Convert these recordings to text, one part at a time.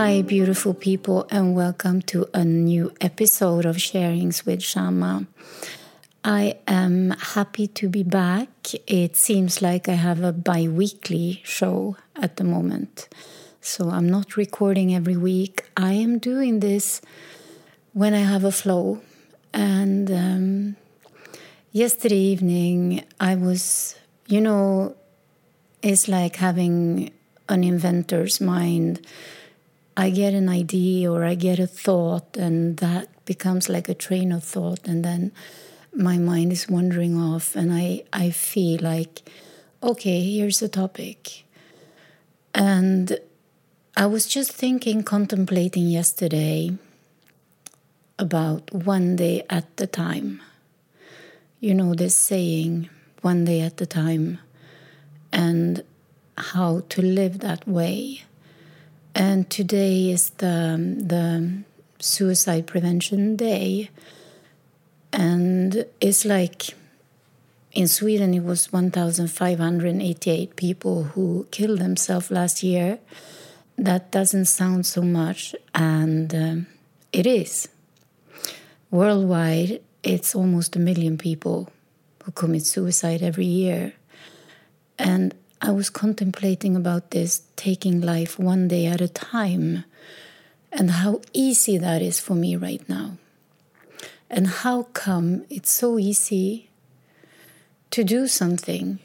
Hi, beautiful people, and welcome to a new episode of Sharings with Shama. I am happy to be back. It seems like I have a bi weekly show at the moment. So I'm not recording every week. I am doing this when I have a flow. And um, yesterday evening, I was, you know, it's like having an inventor's mind I get an idea or I get a thought, and that becomes like a train of thought, and then my mind is wandering off, and I, I feel like, okay, here's a topic. And I was just thinking, contemplating yesterday about one day at the time. You know, this saying, one day at a time, and how to live that way and today is the, the Suicide Prevention Day. And it's like in Sweden, it was 1,588 people who killed themselves last year. That doesn't sound so much, and uh, it is. Worldwide, it's almost a million people who commit suicide every year. And I was contemplating about this, taking life one day at a time, and how easy that is for me right now. And how come it's so easy to do something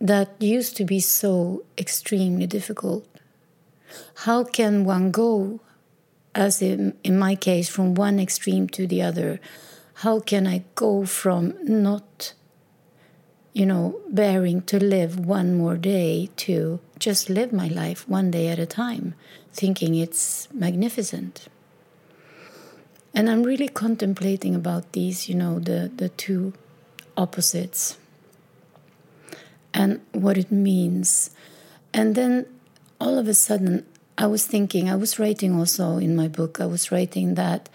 that used to be so extremely difficult? How can one go, as in, in my case, from one extreme to the other? How can I go from not you know, bearing to live one more day to just live my life one day at a time, thinking it's magnificent. And I'm really contemplating about these, you know, the, the two opposites and what it means. And then all of a sudden, I was thinking, I was writing also in my book, I was writing that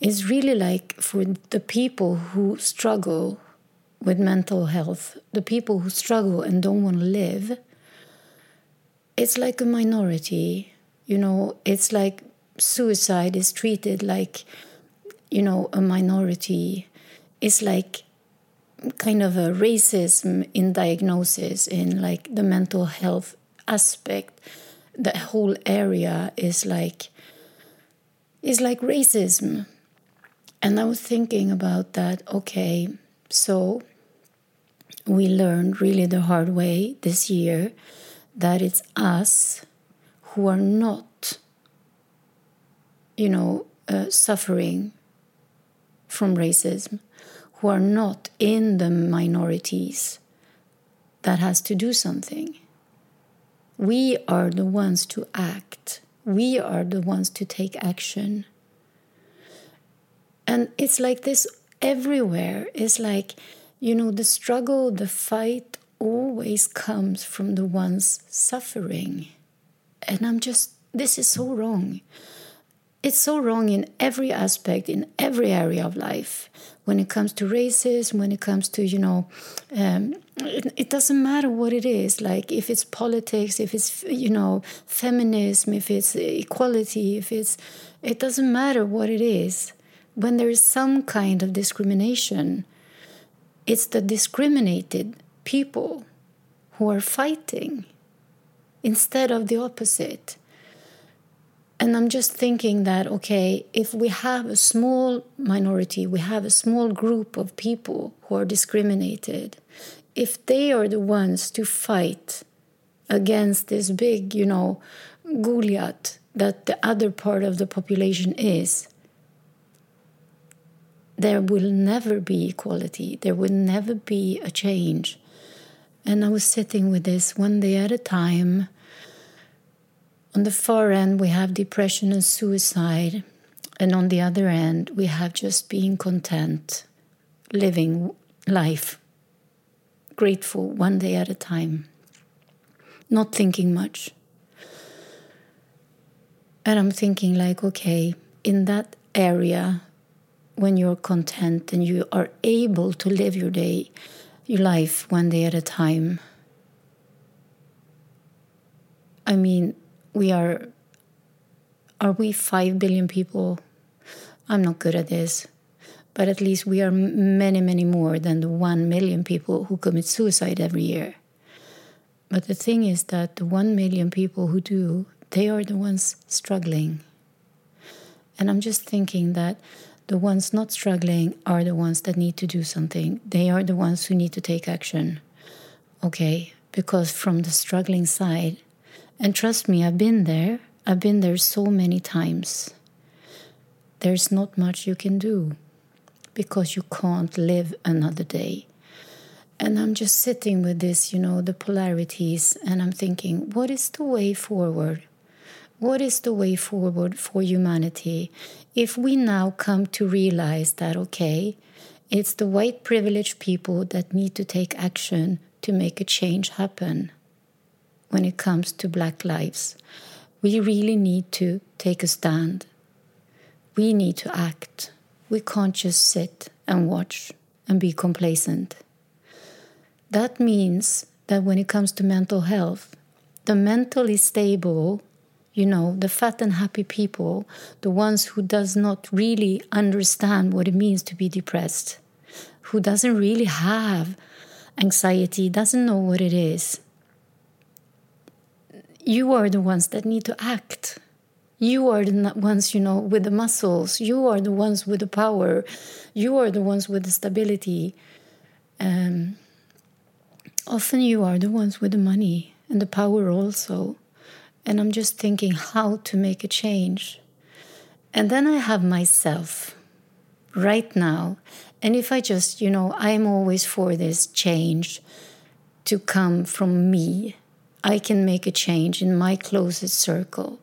it's really like for the people who struggle with mental health, the people who struggle and don't want to live, it's like a minority. You know, it's like suicide is treated like, you know, a minority. It's like kind of a racism in diagnosis, in like the mental health aspect. The whole area is like, is like racism. And I was thinking about that, okay, so we learned really the hard way this year that it's us who are not, you know, uh, suffering from racism, who are not in the minorities that has to do something. We are the ones to act. We are the ones to take action. And it's like this everywhere. It's like you know, the struggle, the fight always comes from the ones suffering. And I'm just, this is so wrong. It's so wrong in every aspect, in every area of life. When it comes to racism, when it comes to, you know, um, it, it, doesn't matter what it is. Like if it's politics, if it's, you know, feminism, if it's equality, if it's, it doesn't matter what it is. When there is some kind of discrimination, it's the discriminated people who are fighting instead of the opposite. And I'm just thinking that, okay, if we have a small minority, we have a small group of people who are discriminated, if they are the ones to fight against this big, you know, Goliath that the other part of the population is, there will never be equality, there will never be a change. And I was sitting with this one day at a time. On the far end, we have depression and suicide. And on the other end, we have just being content, living life, grateful one day at a time, not thinking much. And I'm thinking, like, okay, in that area, when you're content and you are able to live your day, your life one day at a time. I mean, we are are we 5 billion people? I'm not good at this but at least we are many many more than the 1 million people who commit suicide every year. But the thing is that the 1 million people who do they are the ones struggling. And i'm just thinking that the ones not struggling are the ones that need to do something they are the ones who need to take action okay because from the struggling side and trust me, I've been there. I've been there so many times. There's not much you can do because you can't live another day. And I'm just sitting with this, you know, the polarities, and I'm thinking, what is the way forward? What is the way forward for humanity if we now come to realize that, okay, it's the white privileged people that need to take action to make a change happen? when it comes to Black lives. We really need to take a stand. We need to act. We can't just sit and watch and be complacent. That means that when it comes to mental health, the mentally stable, you know, the fat and happy people, the ones who does not really understand what it means to be depressed, who doesn't really have anxiety, doesn't know what it is, you are the ones that need to act. You are the ones, you know, with the muscles. You are the ones with the power. You are the ones with the stability. Um, often you are the ones with the money and the power also. And I'm just thinking how to make a change. And then I have myself right now. And if I just, you know, I'm always for this change to come from me I can make a change in my closest circle.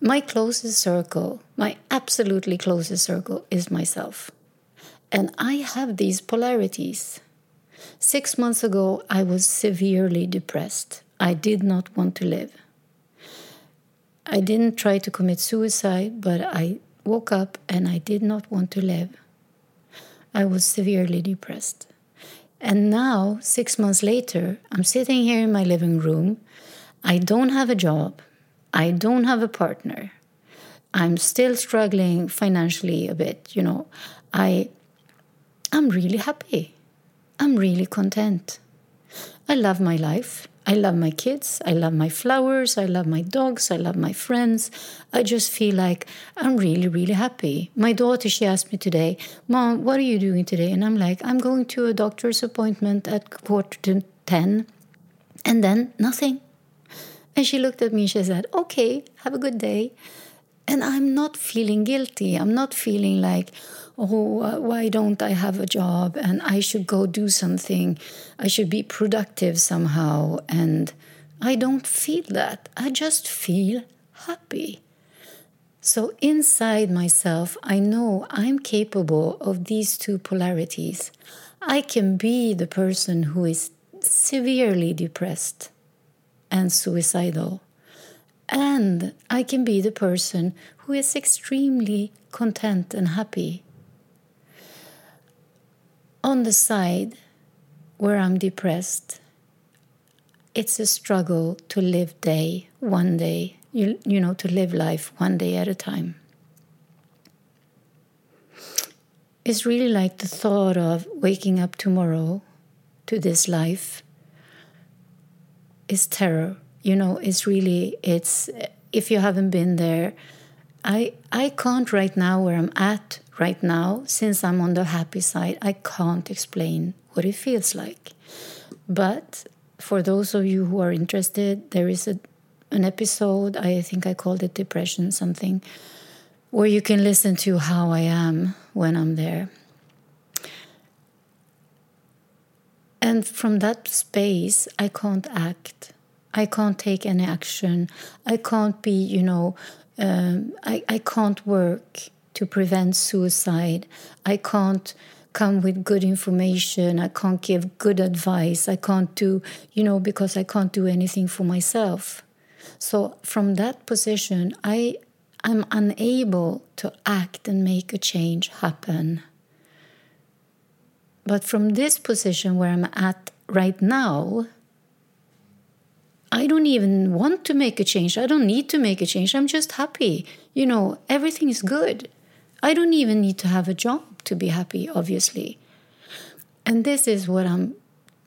My closest circle, my absolutely closest circle, is myself. And I have these polarities. Six months ago, I was severely depressed. I did not want to live. I didn't try to commit suicide, but I woke up and I did not want to live. I was severely depressed. And now, six months later, I'm sitting here in my living room. I don't have a job. I don't have a partner. I'm still struggling financially a bit, you know. I I'm really happy. I'm really content. I love my life. I love my kids. I love my flowers. I love my dogs. I love my friends. I just feel like I'm really, really happy. My daughter, she asked me today, Mom, what are you doing today? And I'm like, I'm going to a doctor's appointment at quarter to 10. And then nothing. And she looked at me and she said, Okay, have a good day. And I'm not feeling guilty. I'm not feeling like, oh, why don't I have a job and I should go do something? I should be productive somehow. And I don't feel that. I just feel happy. So inside myself, I know I'm capable of these two polarities. I can be the person who is severely depressed and suicidal. And I can be the person who is extremely content and happy on the side where I'm depressed, it's a struggle to live day one day, you, you know, to live life one day at a time. It's really like the thought of waking up tomorrow to this life is terror. You know, it's really, it's, if you haven't been there, I, I can't right now where I'm at right now, since I'm on the happy side, I can't explain what it feels like. But for those of you who are interested, there is a, an episode, I think I called it Depression something, where you can listen to how I am when I'm there. And from that space, I can't act. I can't take any action. I can't be, you know, um, I, I can't work to prevent suicide. I can't come with good information. I can't give good advice. I can't do, you know, because I can't do anything for myself. So from that position, I am unable to act and make a change happen. But from this position where I'm at right now, I don't even want to make a change. I don't need to make a change. I'm just happy. You know, everything is good. I don't even need to have a job to be happy, obviously. And this is what I'm,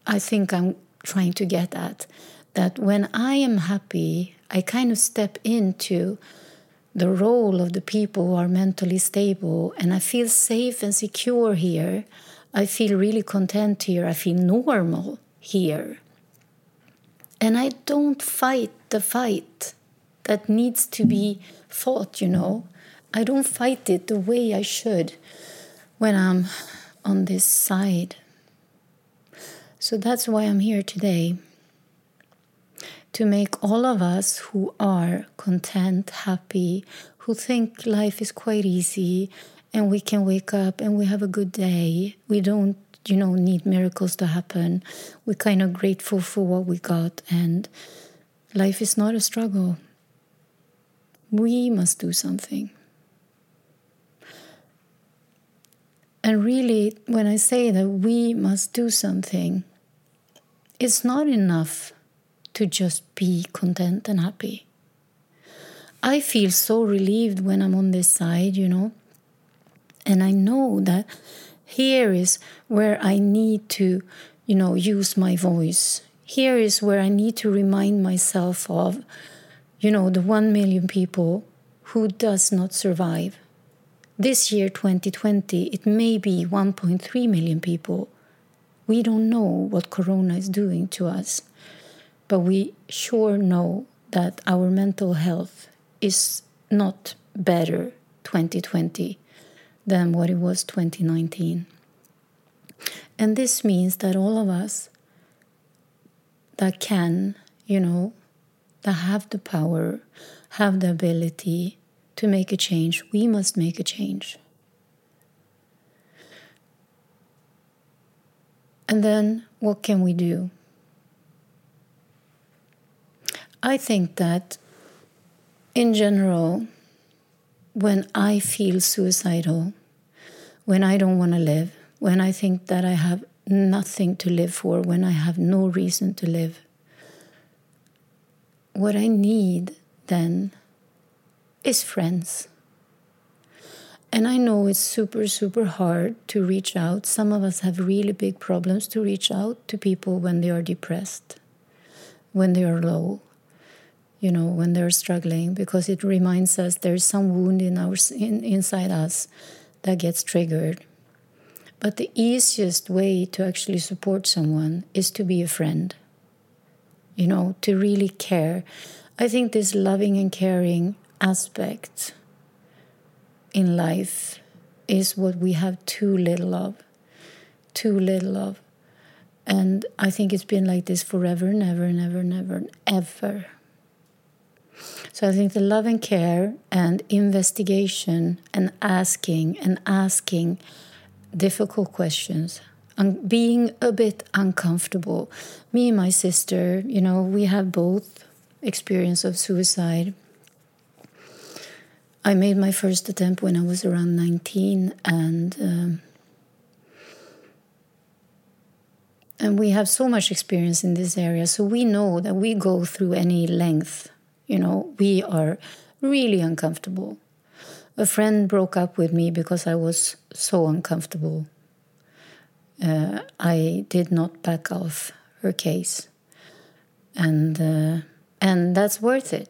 I think I'm trying to get at. That when I am happy, I kind of step into the role of the people who are mentally stable and I feel safe and secure here. I feel really content here. I feel normal here. And I don't fight the fight that needs to be fought, you know. I don't fight it the way I should when I'm on this side. So that's why I'm here today to make all of us who are content, happy, who think life is quite easy and we can wake up and we have a good day. We don't, you know, need miracles to happen. We're kind of grateful for what we got and life is not a struggle. We must do something. And really, when I say that we must do something, it's not enough to just be content and happy. I feel so relieved when I'm on this side, you know, and I know that here is where I need to, you know, use my voice. Here is where I need to remind myself of, you know, the 1 million people who does not survive. This year 2020 it may be 1.3 million people. We don't know what corona is doing to us but we sure know that our mental health is not better 2020 than what it was 2019. And this means that all of us that can, you know, that have the power, have the ability to make a change, we must make a change. And then what can we do? I think that in general, when I feel suicidal, when I don't want to live, when I think that I have nothing to live for, when I have no reason to live, what I need then is friends. And I know it's super, super hard to reach out. Some of us have really big problems to reach out to people when they are depressed, when they are low you know, when they're struggling, because it reminds us there's some wound in our in, inside us that gets triggered. But the easiest way to actually support someone is to be a friend. You know, to really care. I think this loving and caring aspect in life is what we have too little of. Too little of. And I think it's been like this forever, never, never, never, ever. So I think the love and care and investigation and asking and asking difficult questions and being a bit uncomfortable. Me and my sister, you know, we have both experience of suicide. I made my first attempt when I was around 19 and um, and we have so much experience in this area so we know that we go through any length you know, we are really uncomfortable. A friend broke up with me because I was so uncomfortable. Uh, I did not back off her case, and uh, and that's worth it.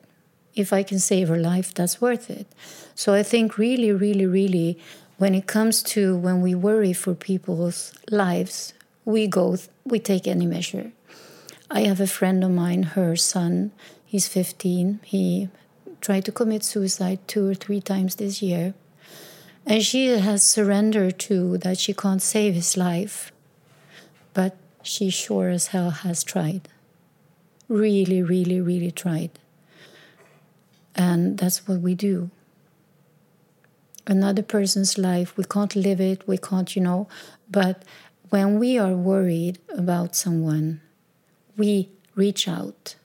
If I can save her life, that's worth it. So I think really, really, really, when it comes to when we worry for people's lives, we go, we take any measure. I have a friend of mine, her son He's 15. He tried to commit suicide two or three times this year. And she has surrendered to that she can't save his life. But she sure as hell has tried. Really, really, really tried. And that's what we do. Another person's life, we can't live it, we can't, you know. But when we are worried about someone, we reach out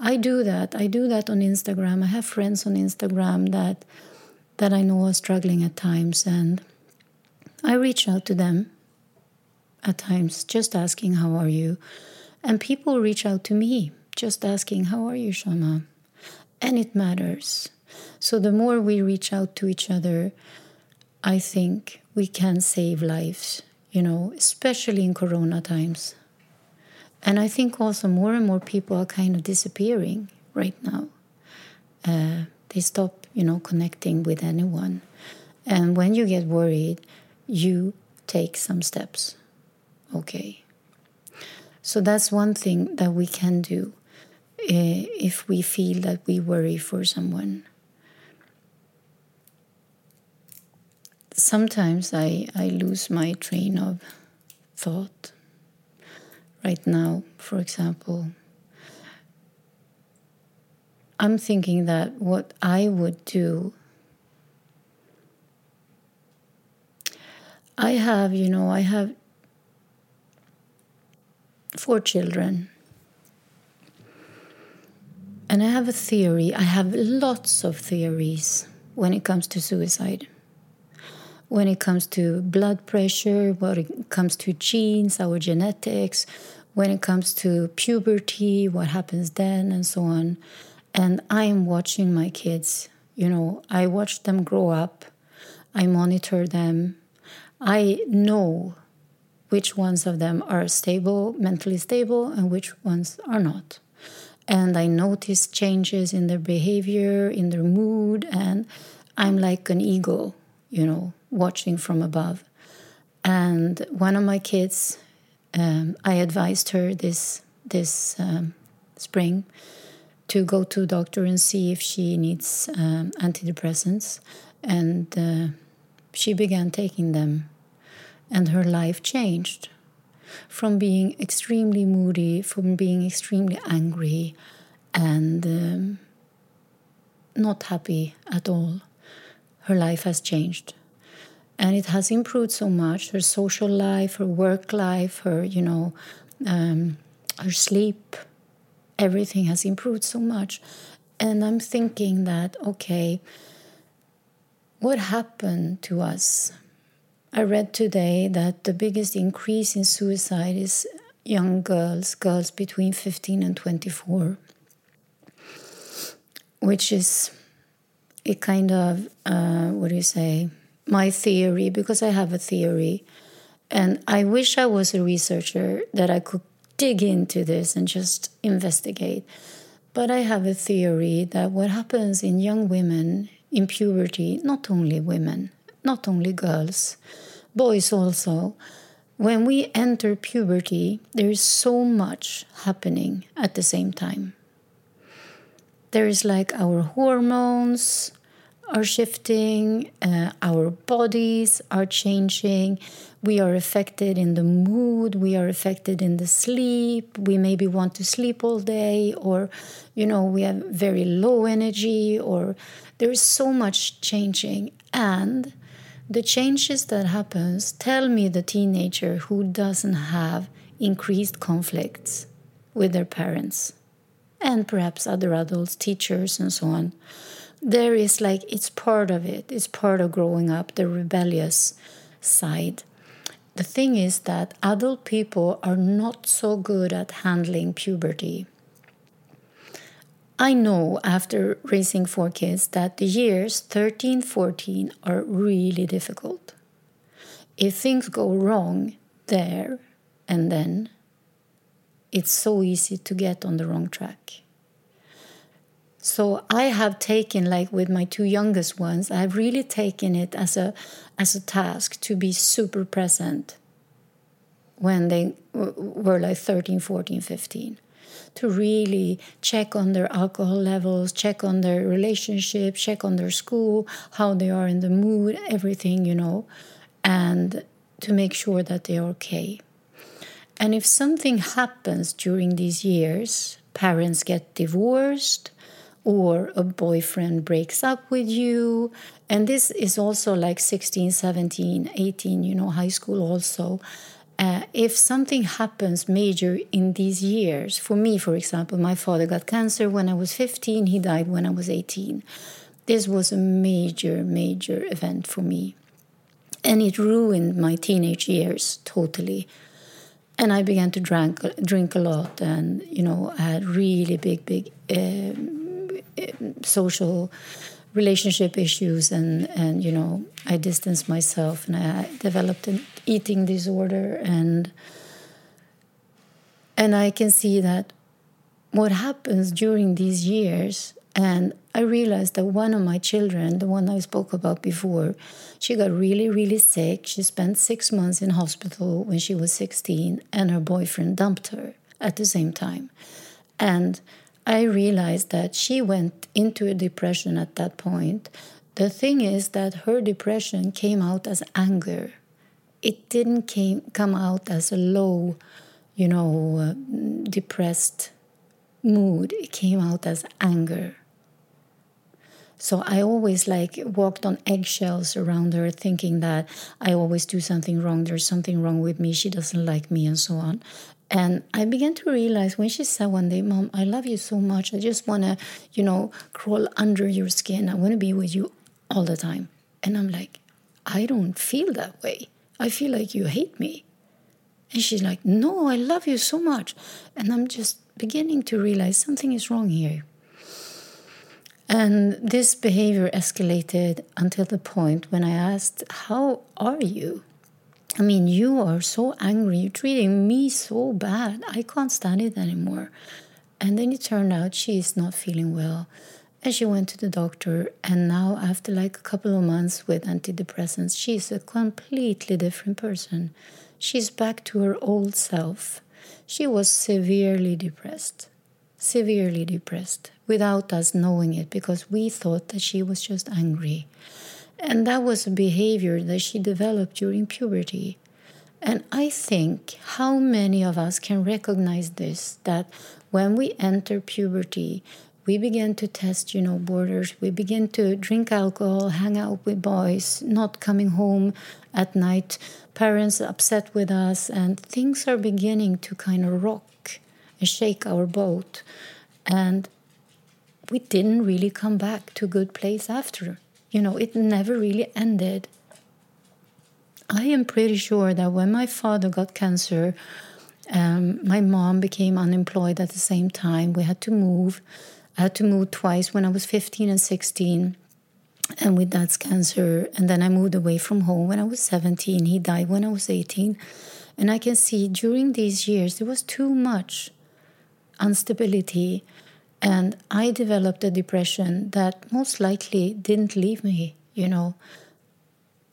I do that. I do that on Instagram. I have friends on Instagram that that I know are struggling at times and I reach out to them at times just asking how are you? And people reach out to me just asking, How are you, Shama? And it matters. So the more we reach out to each other, I think we can save lives, you know, especially in Corona times. And I think also more and more people are kind of disappearing right now. Uh, they stop, you know, connecting with anyone. And when you get worried, you take some steps. Okay. So that's one thing that we can do uh, if we feel that we worry for someone. Sometimes I, I lose my train of thought. Right now, for example, I'm thinking that what I would do. I have, you know, I have four children. And I have a theory, I have lots of theories when it comes to suicide. When it comes to blood pressure, when it comes to genes, our genetics, when it comes to puberty, what happens then, and so on. And I'm watching my kids. You know, I watch them grow up, I monitor them. I know which ones of them are stable, mentally stable, and which ones are not. And I notice changes in their behavior, in their mood, and I'm like an eagle, you know, watching from above. And one of my kids, um, I advised her this this um, spring to go to doctor and see if she needs um, antidepressants, and uh, she began taking them and her life changed from being extremely moody, from being extremely angry, and um, not happy at all. Her life has changed. And it has improved so much her social life, her work life, her, you know, um, her sleep, everything has improved so much. And I'm thinking that, okay, what happened to us? I read today that the biggest increase in suicide is young girls, girls between 15 and 24, which is a kind of, uh, what do you say, my theory, because I have a theory. And I wish I was a researcher that I could dig into this and just investigate. But I have a theory that what happens in young women in puberty, not only women, not only girls, boys also. When we enter puberty, there is so much happening at the same time. There is like our hormones are shifting, uh, our bodies are changing, we are affected in the mood, we are affected in the sleep, we maybe want to sleep all day, or you know, we have very low energy, or there is so much changing. And the changes that happens tell me the teenager who doesn't have increased conflicts with their parents and perhaps other adults teachers and so on there is like it's part of it it's part of growing up the rebellious side the thing is that adult people are not so good at handling puberty I know after raising four kids that the years 13, 14 are really difficult. If things go wrong there and then, it's so easy to get on the wrong track. So I have taken, like with my two youngest ones, I've really taken it as a as a task to be super present when they were like 13, 14, 15 to really check on their alcohol levels, check on their relationship, check on their school, how they are in the mood, everything, you know, and to make sure that they're okay. And if something happens during these years, parents get divorced, or a boyfriend breaks up with you, and this is also like 16, 17, 18, you know, high school also uh, if something happens major in these years, for me, for example, my father got cancer when I was 15, he died when I was 18. This was a major, major event for me. And it ruined my teenage years totally. and I began to drink drink a lot, and you know, I had really big, big uh, social relationship issues, and and you know, I distanced myself, and I developed an eating disorder, and and I can see that what happens during these years and I realized that one of my children, the one I spoke about before, she got really, really sick. She spent six months in hospital when she was 16, and her boyfriend dumped her at the same time. And I realized that she went into a depression at that point. The thing is that her depression came out as anger. It didn't came, come out as a low, you know, uh, depressed mood. It came out as anger. So I always like walked on eggshells around her, thinking that I always do something wrong. There's something wrong with me. She doesn't like me, and so on. And I began to realize when she said one day, Mom, I love you so much. I just want to, you know, crawl under your skin. I want to be with you all the time. And I'm like, I don't feel that way. I feel like you hate me. And she's like, No, I love you so much. And I'm just beginning to realize something is wrong here. And this behavior escalated until the point when I asked, How are you? I mean, you are so angry. You're treating me so bad. I can't stand it anymore. And then it turned out she is not feeling well. And she went to the doctor. And now, after like a couple of months with antidepressants, she's a completely different person. She's back to her old self. She was severely depressed severely depressed without us knowing it because we thought that she was just angry. And that was a behavior that she developed during puberty. And I think how many of us can recognize this that when we enter puberty, we begin to test, you know, borders. We begin to drink alcohol, hang out with boys, not coming home at night, parents upset with us, and things are beginning to kind of rock and shake our boat. And we didn't really come back to a good place after. You know, it never really ended. I am pretty sure that when my father got cancer, um, my mom became unemployed at the same time. We had to move. I had to move twice when I was 15 and 16 and with dad's cancer. And then I moved away from home when I was 17. He died when I was 18. And I can see during these years, there was too much instability, and I developed a depression that most likely didn't leave me, you know,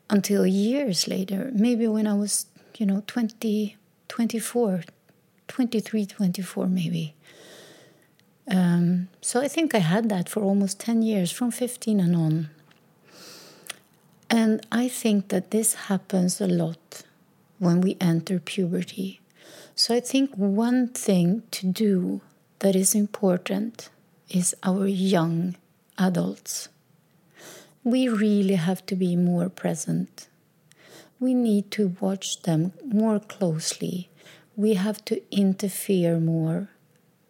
until years later, maybe when I was, you know, 20, 24, 23, 24, maybe. Um, so I think I had that for almost 10 years, from 15 and on. And I think that this happens a lot when we enter puberty. So I think one thing to do that is important is our young adults. We really have to be more present. We need to watch them more closely. We have to interfere more.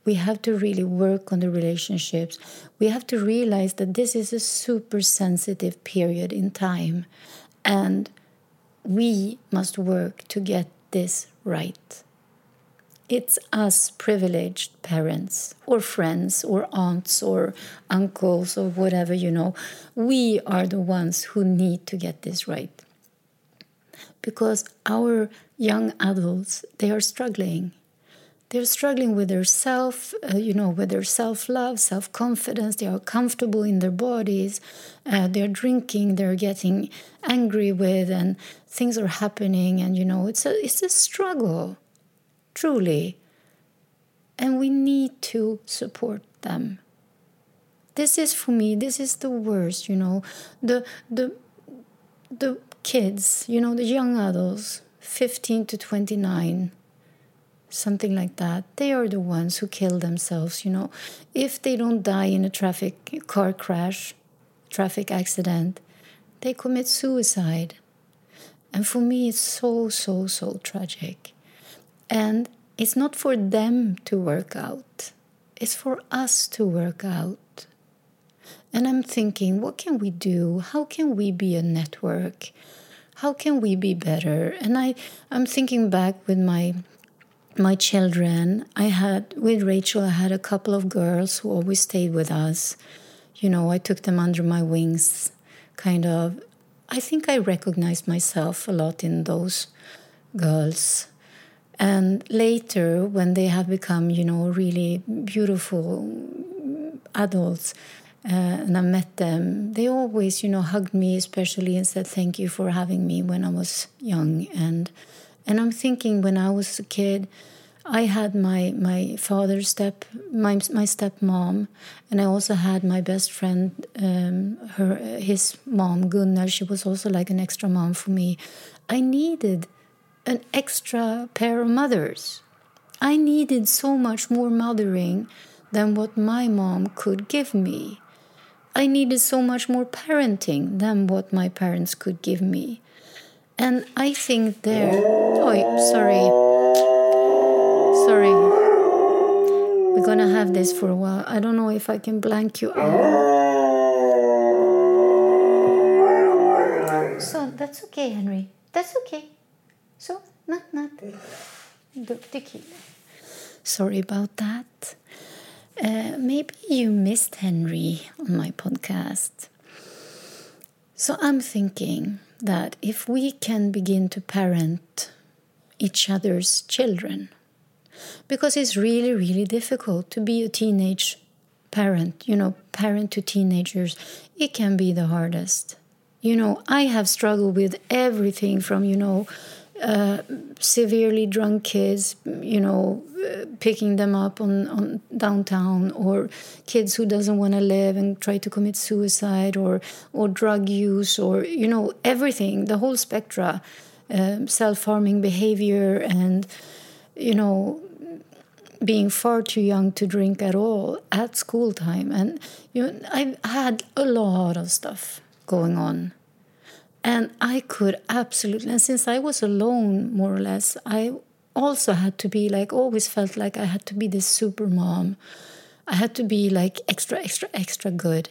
We have to really work on the relationships. We have to realize that this is a super sensitive period in time and we must work to get this right. It's us privileged parents or friends or aunts or uncles or whatever, you know. We are the ones who need to get this right. Because our young adults, they are struggling. They're struggling with their self, uh, you know, with their self love, self confidence. They are comfortable in their bodies. Uh, they're drinking. They're getting angry with, and things are happening. And you know, it's a it's a struggle truly. And we need to support them. This is for me, this is the worst, you know. The the the kids, you know, the young adults, 15 to 29, something like that, they are the ones who kill themselves, you know. If they don't die in a traffic car crash, traffic accident, they commit suicide. And for me, it's so, so, so tragic. And it's not for them to work out, it's for us to work out. And I'm thinking, what can we do? How can we be a network? How can we be better? And I, I'm thinking back with my my children, I had with Rachel, I had a couple of girls who always stayed with us. You know, I took them under my wings, kind of. I think I recognized myself a lot in those girls. And later, when they have become, you know, really beautiful adults, uh, and I met them, they always, you know, hugged me, especially, and said thank you for having me when I was young. And and I'm thinking when I was a kid, I had my my father's step my my stepmom, and I also had my best friend, um, her his mom Gunnar. She was also like an extra mom for me. I needed an extra pair of mothers. I needed so much more mothering than what my mom could give me. I needed so much more parenting than what my parents could give me. And I think there. Oh, sorry. Sorry. We're gonna have this for a while. I don't know if I can blank you out. So that's okay, Henry. That's okay. So, not, not. The, the. Sorry about that. Uh, maybe you missed Henry on my podcast. So I'm thinking that if we can begin to parent each other's children, because it's really, really difficult to be a teenage parent, you know, parent to teenagers, it can be the hardest. You know, I have struggled with everything from, you know, uh, severely drunk kids, you know, uh, picking them up on, on downtown, or kids who doesn't want to live and try to commit suicide, or or drug use, or you know everything, the whole spectra, um, self-harming behavior, and you know being far too young to drink at all at school time, and you know I've had a lot of stuff going on and I could absolutely, and since I was alone more or less, I also had to be like, always felt like I had to be this super mom. I had to be like extra, extra, extra good.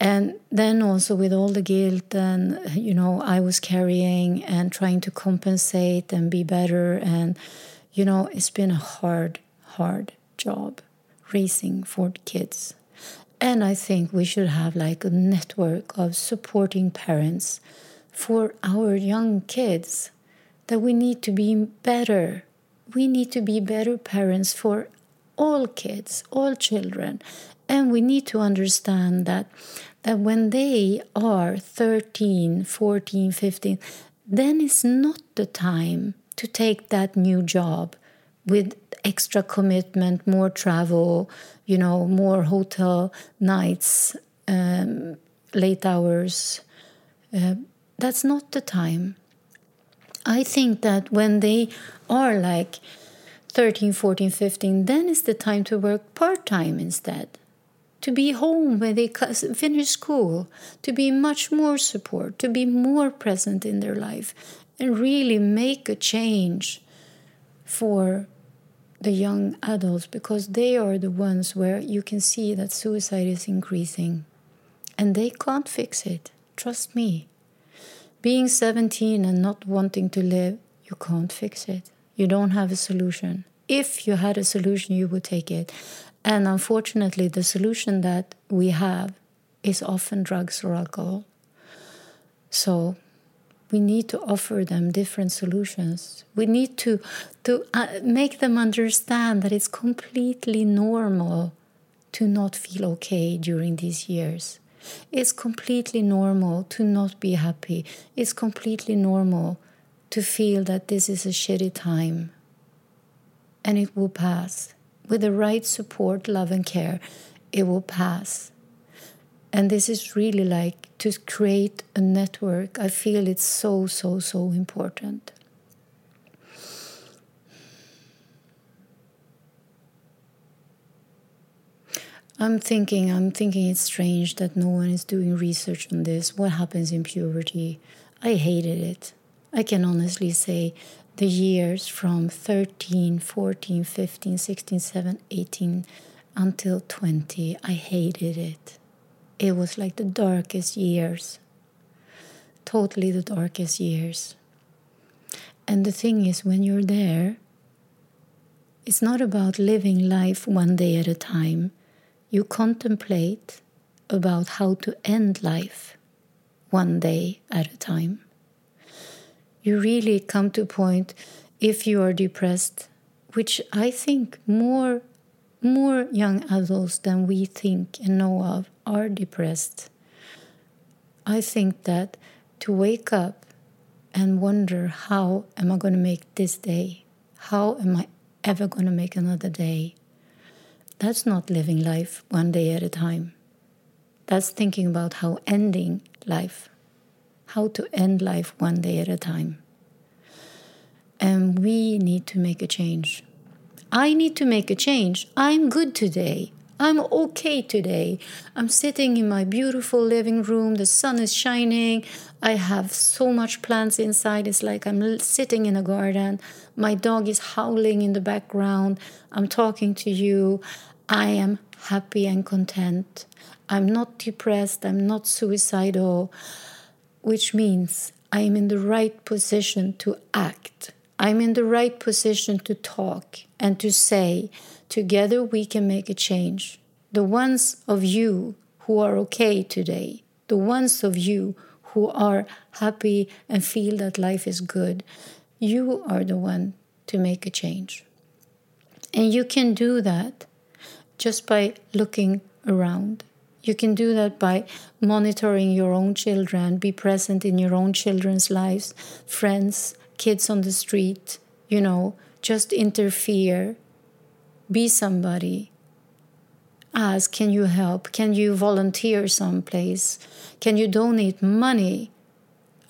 And then also with all the guilt and, you know, I was carrying and trying to compensate and be better. And, you know, it's been a hard, hard job raising four kids. And I think we should have like a network of supporting parents for our young kids that we need to be better. We need to be better parents for all kids, all children. And we need to understand that that when they are 13, 14, 15, then it's not the time to take that new job with extra commitment, more travel, you know, more hotel nights, um, late hours. Uh, that's not the time. I think that when they are like 13, 14, 15, then is the time to work part time instead. To be home when they finish school, to be much more support, to be more present in their life, and really make a change for the young adults because they are the ones where you can see that suicide is increasing and they can't fix it. Trust me. Being 17 and not wanting to live, you can't fix it. You don't have a solution. If you had a solution, you would take it. And unfortunately, the solution that we have is often drugs or alcohol. So we need to offer them different solutions. We need to, to uh, make them understand that it's completely normal to not feel okay during these years. It's completely normal to not be happy. It's completely normal to feel that this is a shitty time. And it will pass. With the right support, love, and care, it will pass. And this is really like to create a network. I feel it's so, so, so important. I'm thinking, I'm thinking it's strange that no one is doing research on this. What happens in puberty? I hated it. I can honestly say the years from 13, 14, 15, 16, 17, 18 until 20, I hated it. It was like the darkest years. Totally the darkest years. And the thing is, when you're there, It's not about living life one day at a time. You contemplate about how to end life one day at a time. You really come to a point if you are depressed, which I think more more young adults than we think and know of are depressed. I think that to wake up and wonder how am I going to make this day? How am I ever going to make another day? That's not living life one day at a time. That's thinking about how ending life, how to end life one day at a time. And we need to make a change. I need to make a change. I'm good today. I'm okay today. I'm sitting in my beautiful living room. The sun is shining. I have so much plants inside. It's like I'm sitting in a garden. My dog is howling in the background. I'm talking to you. I am happy and content. I'm not depressed. I'm not suicidal, which means I am in the right position to act. I'm in the right position to talk and to say, together we can make a change. The ones of you who are okay today, the ones of you who are happy and feel that life is good, you are the one to make a change. And you can do that just by looking around. You can do that by monitoring your own children, be present in your own children's lives, friends, kids on the street, you know, just interfere, be somebody. Ask, can you help? Can you volunteer someplace? Can you donate money?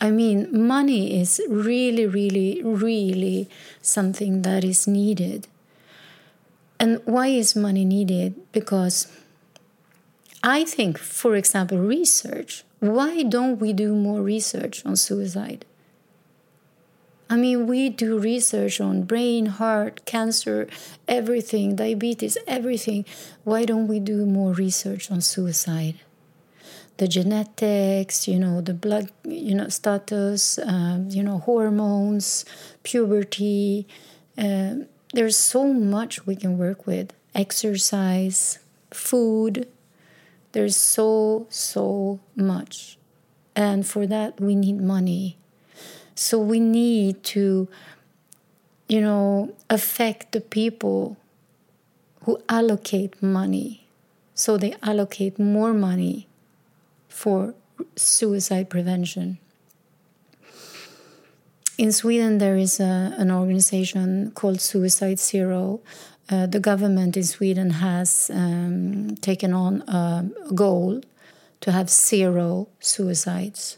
I mean, money is really, really, really something that is needed. And why is money needed? Because I think, for example, research. Why don't we do more research on suicide? I mean, we do research on brain, heart, cancer, everything, diabetes, everything. Why don't we do more research on suicide? The genetics, you know, the blood, you know, status, um, you know, hormones, puberty. Uh, there's so much we can work with. Exercise, food. There's so, so much. And for that, we need money so we need to, you know, affect the people who allocate money. So they allocate more money for suicide prevention. In Sweden, there is a, an organization called Suicide Zero. Uh, the government in Sweden has um, taken on a goal to have zero suicides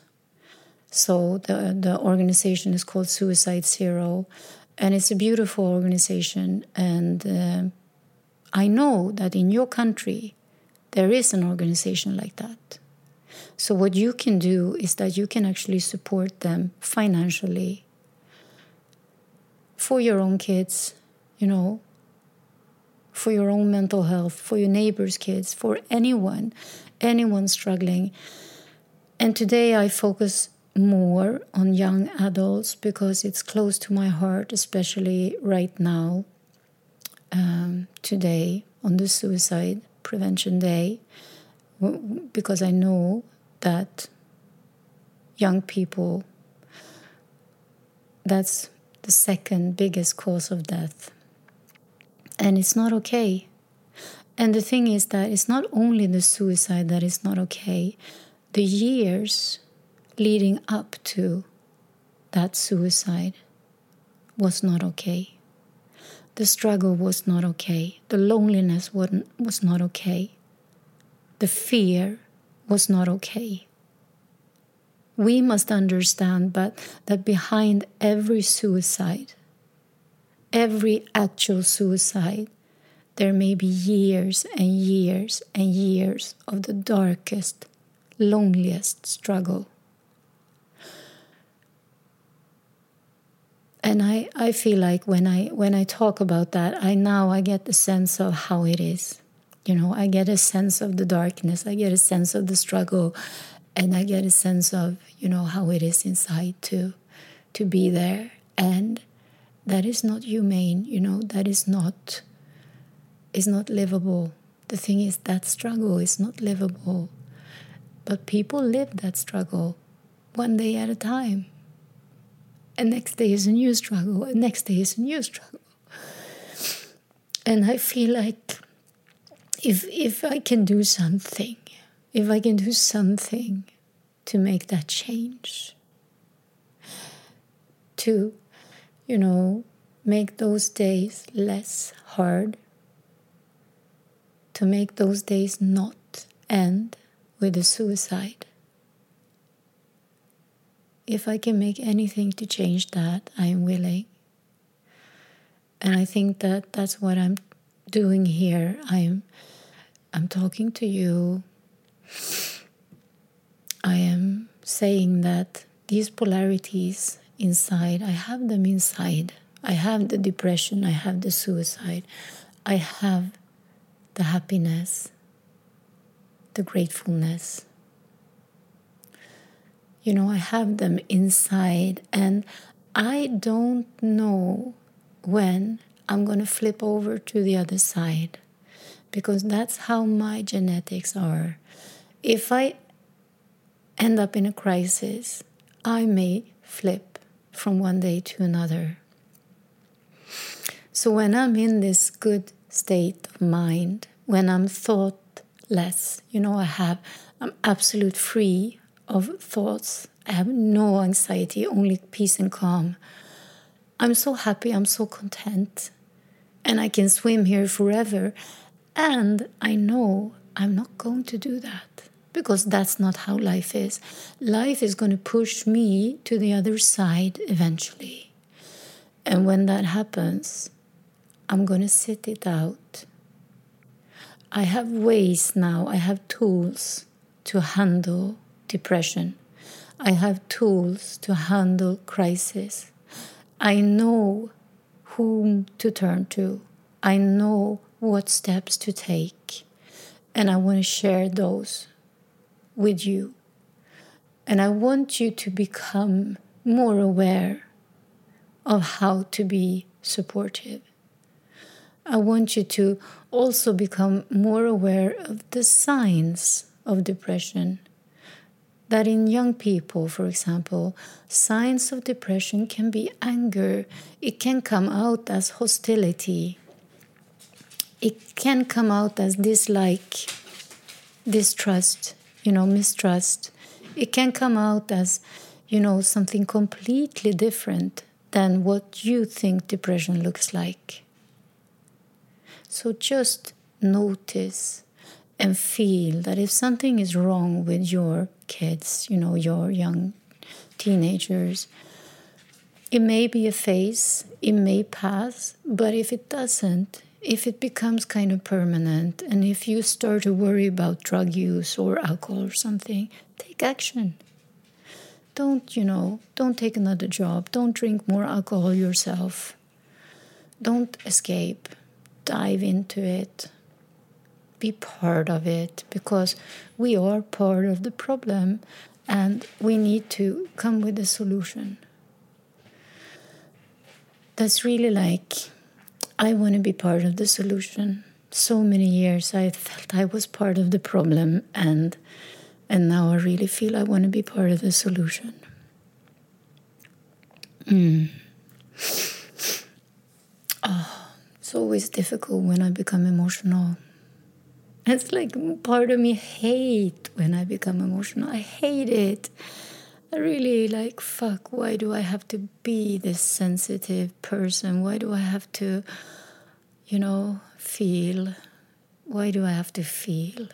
so the the organization is called Suicide Zero, and it's a beautiful organization. And uh, I know that in your country there is an organization like that. So what you can do is that you can actually support them financially for your own kids, you know, for your own mental health, for your neighbors' kids, for anyone, anyone struggling. And today I focus more on young adults because it's close to my heart, especially right now, um, today on the Suicide Prevention Day, because I know that young people, that's the second biggest cause of death. And it's not okay. And the thing is that it's not only the suicide that is not okay, the years leading up to that suicide was not okay. The struggle was not okay. The loneliness was not okay. The fear was not okay. We must understand but that behind every suicide, every actual suicide, there may be years and years and years of the darkest, loneliest struggle. And I, I feel like when I when I talk about that, I now I get the sense of how it is. You know, I get a sense of the darkness, I get a sense of the struggle, and I get a sense of, you know, how it is inside to to be there. And that is not humane, you know, that is not is not livable. The thing is that struggle is not livable. But people live that struggle one day at a time. And next day is a new struggle, and next day is a new struggle. And I feel like if if I can do something, if I can do something to make that change, to, you know, make those days less hard, to make those days not end with a suicide. If I can make anything to change that, I am willing. And I think that that's what I'm doing here. I'm I'm talking to you. I am saying that these polarities inside, I have them inside. I have the depression, I have the suicide, I have the happiness, the gratefulness. You know, I have them inside, and I don't know when I'm going to flip over to the other side because that's how my genetics are. If I end up in a crisis, I may flip from one day to another. So when I'm in this good state of mind, when I'm thoughtless, you know, I have, I'm absolute free of thoughts. I have no anxiety, only peace and calm. I'm so happy, I'm so content, and I can swim here forever. And I know I'm not going to do that because that's not how life is. Life is going to push me to the other side eventually. And when that happens, I'm going to sit it out. I have ways now, I have tools to handle depression. I have tools to handle crisis. I know whom to turn to. I know what steps to take. And I want to share those with you. And I want you to become more aware of how to be supportive. I want you to also become more aware of the signs of depression. That in young people, for example, signs of depression can be anger, it can come out as hostility, it can come out as dislike, distrust, you know, mistrust. It can come out as, you know, something completely different than what you think depression looks like. So just notice and feel that if something is wrong with your kids, you know, your young teenagers, it may be a phase, it may pass, but if it doesn't, if it becomes kind of permanent and if you start to worry about drug use or alcohol or something, take action. Don't, you know, don't take another job. Don't drink more alcohol yourself. Don't escape. Dive into it. Be part of it because we are part of the problem and we need to come with a solution. That's really like I want to be part of the solution. So many years I felt I was part of the problem and and now I really feel I want to be part of the solution. Mm. Oh, it's always difficult when I become emotional. It's like part of me hate when I become emotional. I hate it. I really like fuck why do I have to be this sensitive person? Why do I have to you know feel? Why do I have to feel?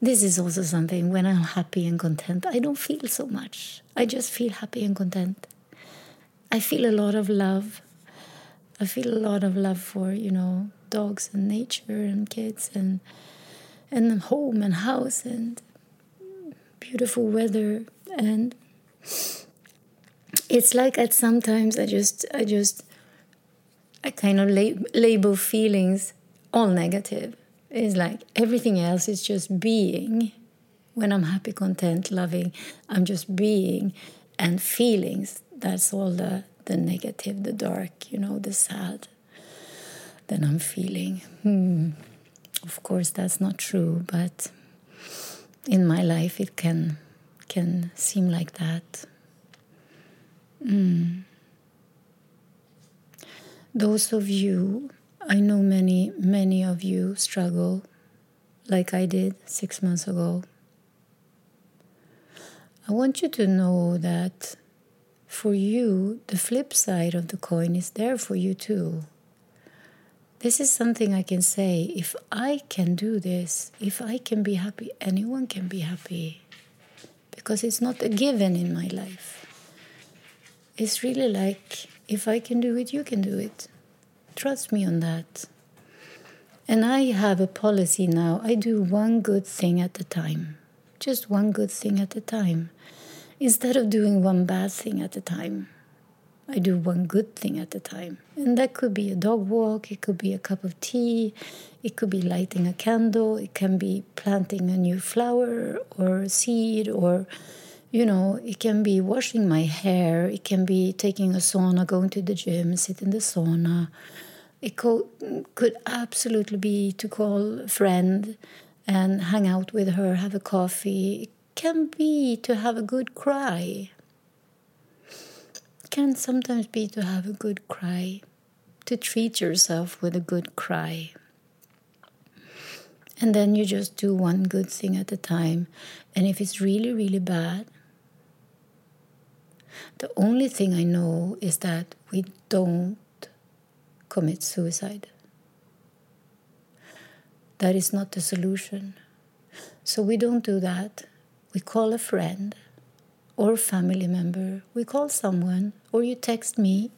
This is also something when I'm happy and content I don't feel so much. I just feel happy and content. I feel a lot of love. I feel a lot of love for you know dogs and nature and kids and and home and house and beautiful weather and it's like at sometimes I just I just I kind of lab- label feelings all negative. It's like everything else is just being. When I'm happy, content, loving, I'm just being, and feelings. That's all the the negative, the dark, you know, the sad that I'm feeling. Hmm. Of course, that's not true, but in my life, it can can seem like that. Mm. Those of you, I know many, many of you struggle like I did six months ago. I want you to know that for you, the flip side of the coin is there for you too. This is something I can say. If I can do this, if I can be happy, anyone can be happy. Because it's not a given in my life. It's really like if I can do it, you can do it. Trust me on that. And I have a policy now I do one good thing at a time, just one good thing at a time. Instead of doing one bad thing at a time, I do one good thing at a time. And that could be a dog walk, it could be a cup of tea, it could be lighting a candle, it can be planting a new flower or seed, or, you know, it can be washing my hair, it can be taking a sauna, going to the gym, sit in the sauna. It could, could absolutely be to call a friend and hang out with her, have a coffee It can be to have a good cry. Can sometimes be to have a good cry, to treat yourself with a good cry. And then you just do one good thing at a time. And if it's really, really bad, the only thing I know is that we don't commit suicide. That is not the solution. So we don't do that we call a friend or family member, we call someone, or you text me.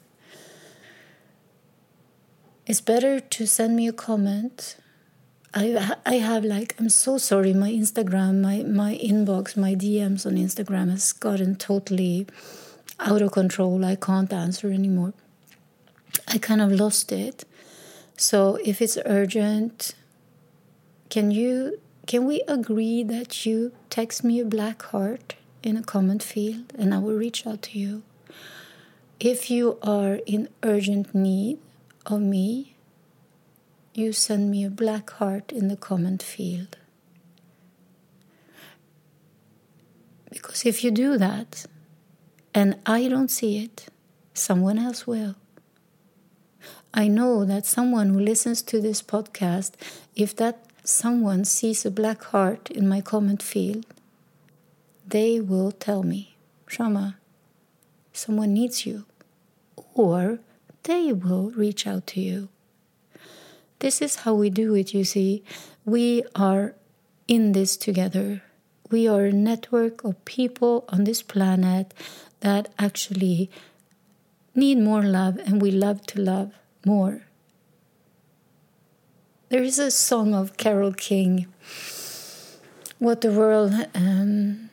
It's better to send me a comment. I, I have like I'm so sorry. My Instagram my my inbox my DMs on Instagram has gotten totally out of control. I can't answer anymore. I kind of lost it. So if it's urgent can you can we agree that you text me a black heart in a comment field and I will reach out to you? If you are in urgent need of me, you send me a black heart in the comment field. Because if you do that and I don't see it, someone else will. I know that someone who listens to this podcast, if that someone sees a black heart in my comment field, they will tell me, Shama, someone needs you. Or they will reach out to you. This is how we do it, you see. We are in this together. We are a network of people on this planet that actually need more love, and we love to love more. There is a song of Carole King. What the world, um,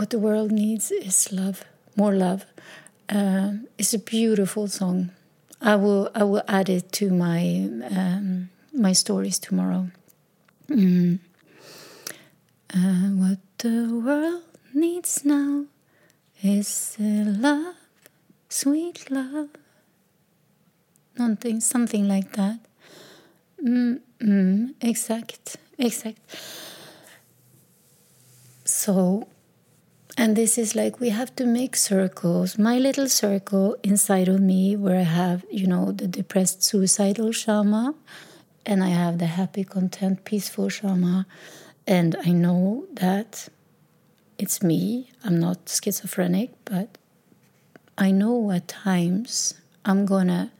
what the world needs is love, more love. Uh, it's a beautiful song. I will, I will add it to my um, my stories tomorrow. Mm. Uh, what the world needs now is love, sweet love. Something, something like that. Mm, mm, exact, exact. So, and this is like we have to make circles. My little circle inside of me, where I have, you know, the depressed, suicidal Shama, and I have the happy, content, peaceful Shama, and I know that it's me. I'm not schizophrenic, but I know at times I'm gonna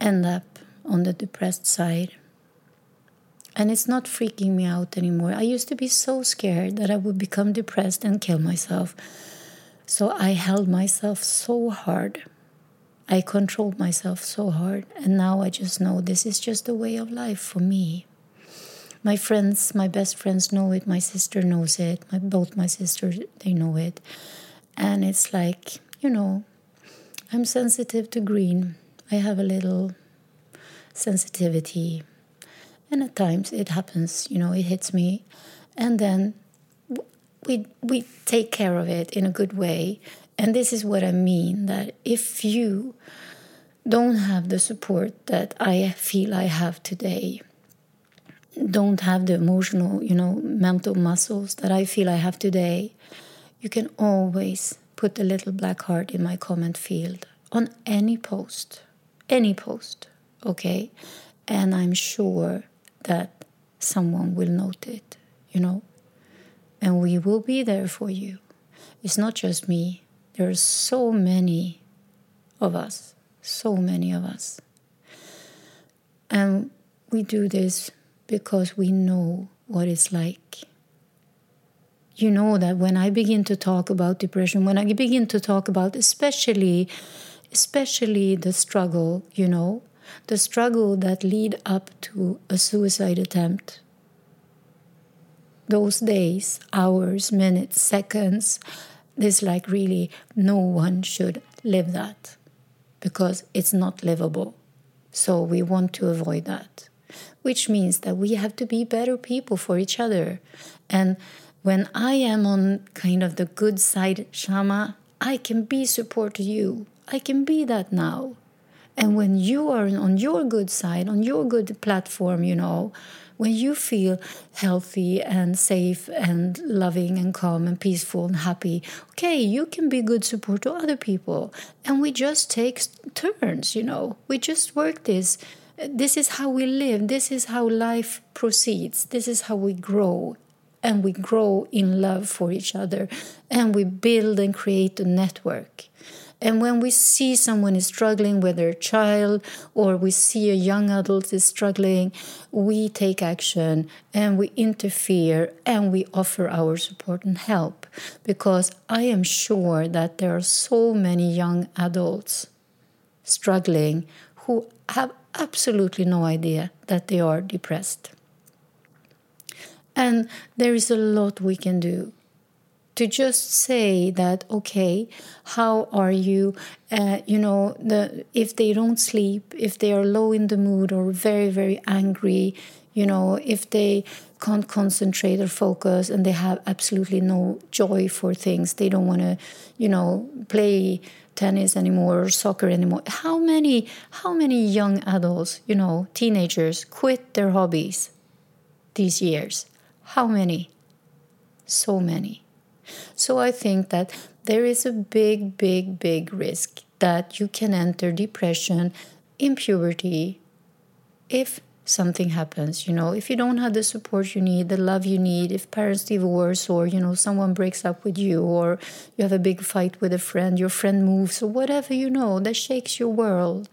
end up on the depressed side and it's not freaking me out anymore. I used to be so scared that I would become depressed and kill myself. So I held myself so hard. I controlled myself so hard. And now I just know this is just a way of life for me. My friends, my best friends know it. My sister knows it. My, both my sisters, they know it. And it's like, you know, I'm sensitive to green. I have a little sensitivity and at times it happens you know it hits me and then we we take care of it in a good way And this is what I mean that if you don't have the support that I feel I have today, don't have the emotional, you know, mental muscles that I feel I have today, you can always put a little black heart in my comment field on any post, any post, okay? And I'm sure that someone will note it, you know? And we will be there for you. It's not just me, there are so many of us, so many of us. And we do this because we know what it's like. You know that when I begin to talk about depression, when I begin to talk about especially especially the struggle, you know, the struggle that lead up to a suicide attempt. Those days, hours, minutes, seconds, this like really no one should live that because it's not livable. So we want to avoid that which means that we have to be better people for each other. And when I am on kind of the good side, Shama, I can be support to you. I can be that now. And when you are on your good side, on your good platform, you know, when you feel healthy and safe and loving and calm and peaceful and happy, okay, you can be good support to other people. And we just take turns, you know, we just work this this is how we live, this is how life proceeds, this is how we grow. And we grow in love for each other, and we build and create a network. And when we see someone is struggling with their child, or we see a young adult is struggling, we take action and we interfere and we offer our support and help. Because I am sure that there are so many young adults struggling who have absolutely no idea that they are depressed. And there is a lot we can do to just say that okay how are you? Uh, you know the if they don't sleep if they are low in the mood or very very angry you know if they can't concentrate or focus and they have absolutely no joy for things they don't want to you know play tennis anymore or soccer anymore. How many how many young adults you know teenagers quit their hobbies these years? How many? So many so i think that there is a big big big risk that you can enter depression in puberty if something happens you know. If you don't have the support you need the love you need if parents divorce or you know someone breaks up with you or you have a big fight with a friend your friend moves or whatever you know that shakes your world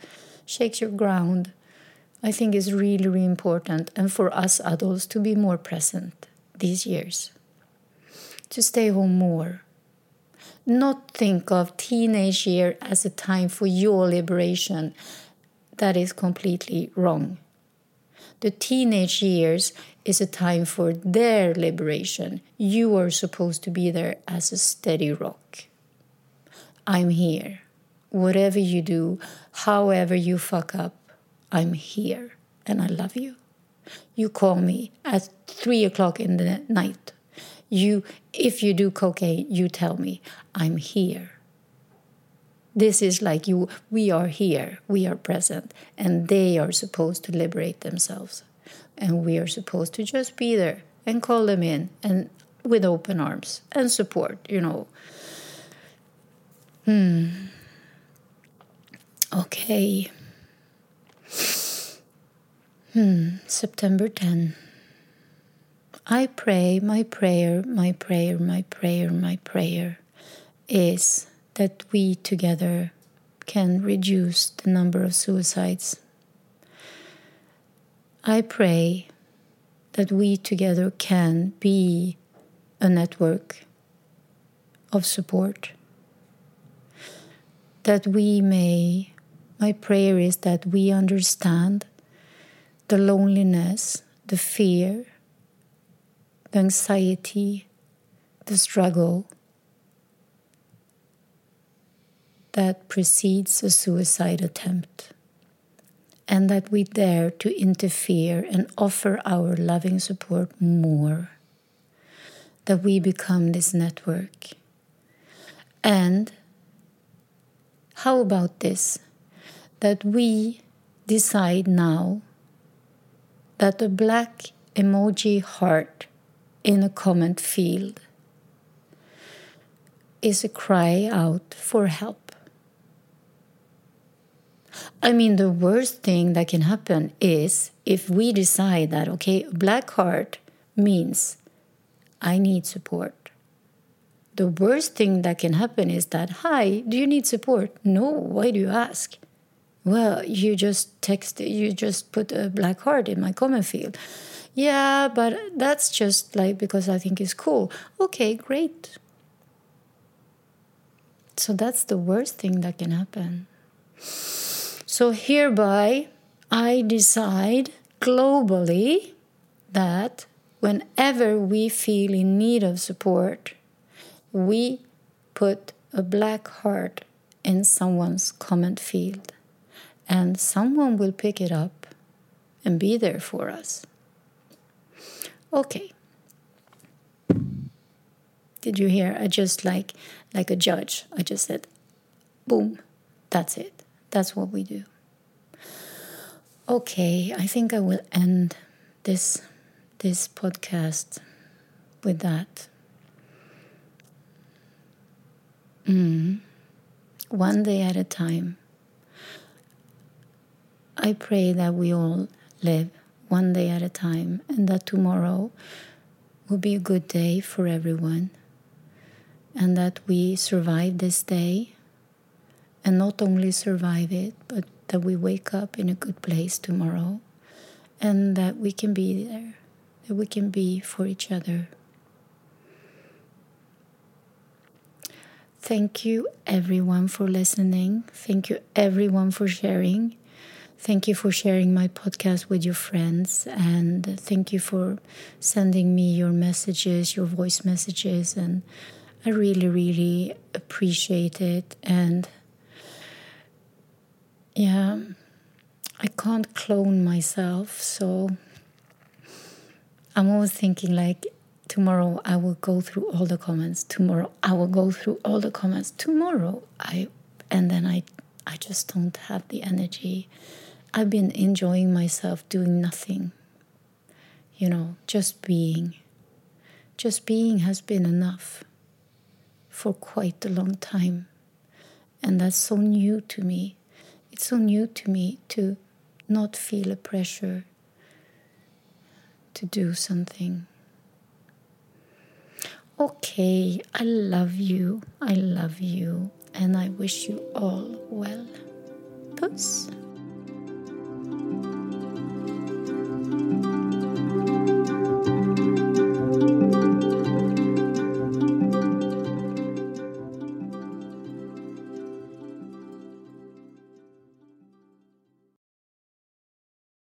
shakes your ground i think is really really important and for us adults to be more present these years to stay home more not think of teenage year as a time for your liberation that is completely wrong the teenage years is a time for their liberation. You are supposed to be there as a steady rock. I'm here. Whatever you do, however you fuck up, I'm here and I love you. You call me at three o'clock in the night. You, if you do cocaine, you tell me I'm here. This is like you, we are here, we are present, and they are supposed to liberate themselves. And we are supposed to just be there and call them in and with open arms and support, you know. Hmm. Okay. Hmm. September 10. I pray, my prayer, my prayer, my prayer, my prayer is that we together can reduce the number of suicides. I pray that we together can be a network of support. That we may, my prayer is that we understand the loneliness, the fear, the anxiety, the struggle that precedes a suicide attempt, and that we dare to interfere and offer our loving support more, that we become this network, and How about this? That we decide now that a black emoji heart in a comment field is a cry out for help. I mean, the worst thing that can happen is if we decide that, okay, black heart means I need support. The worst thing that can happen is that, hi, do you need support? No, why do you ask? Well, you just text, you just put a black heart in my comment field. Yeah, but that's just like because I think it's cool. Okay, great. So that's the worst thing that can happen. So hereby, I decide globally that whenever we feel in need of support, we put a black heart in someone's comment field and someone will pick it up and be there for us. Okay. Did you hear? I just like like a judge. I just said, boom, that's it. That's what we do. Okay, I think I will end this this podcast with that. Mm. One day at a time. I pray that we all live one day at a time and that tomorrow will be a good day for everyone and that we survive this day and not only survive it but that we wake up in a good place tomorrow and that we can be there that we can be for each other. Thank you everyone for listening. Thank you everyone for sharing Thank you for sharing my podcast with your friends, and thank you for sending me your messages, your voice messages, and I really, really appreciate it. And yeah, I can't clone myself, so I'm always thinking like tomorrow I will go through all the comments. Tomorrow I will go through all the comments. Tomorrow I, and then I, I just don't have the energy I've been enjoying myself doing nothing. You know, just being. Just being has been enough for quite a long time. And that's so new to me. It's so new to me to not feel a pressure to do something. Okay, I love you. I love you. And I wish you all well. Puss.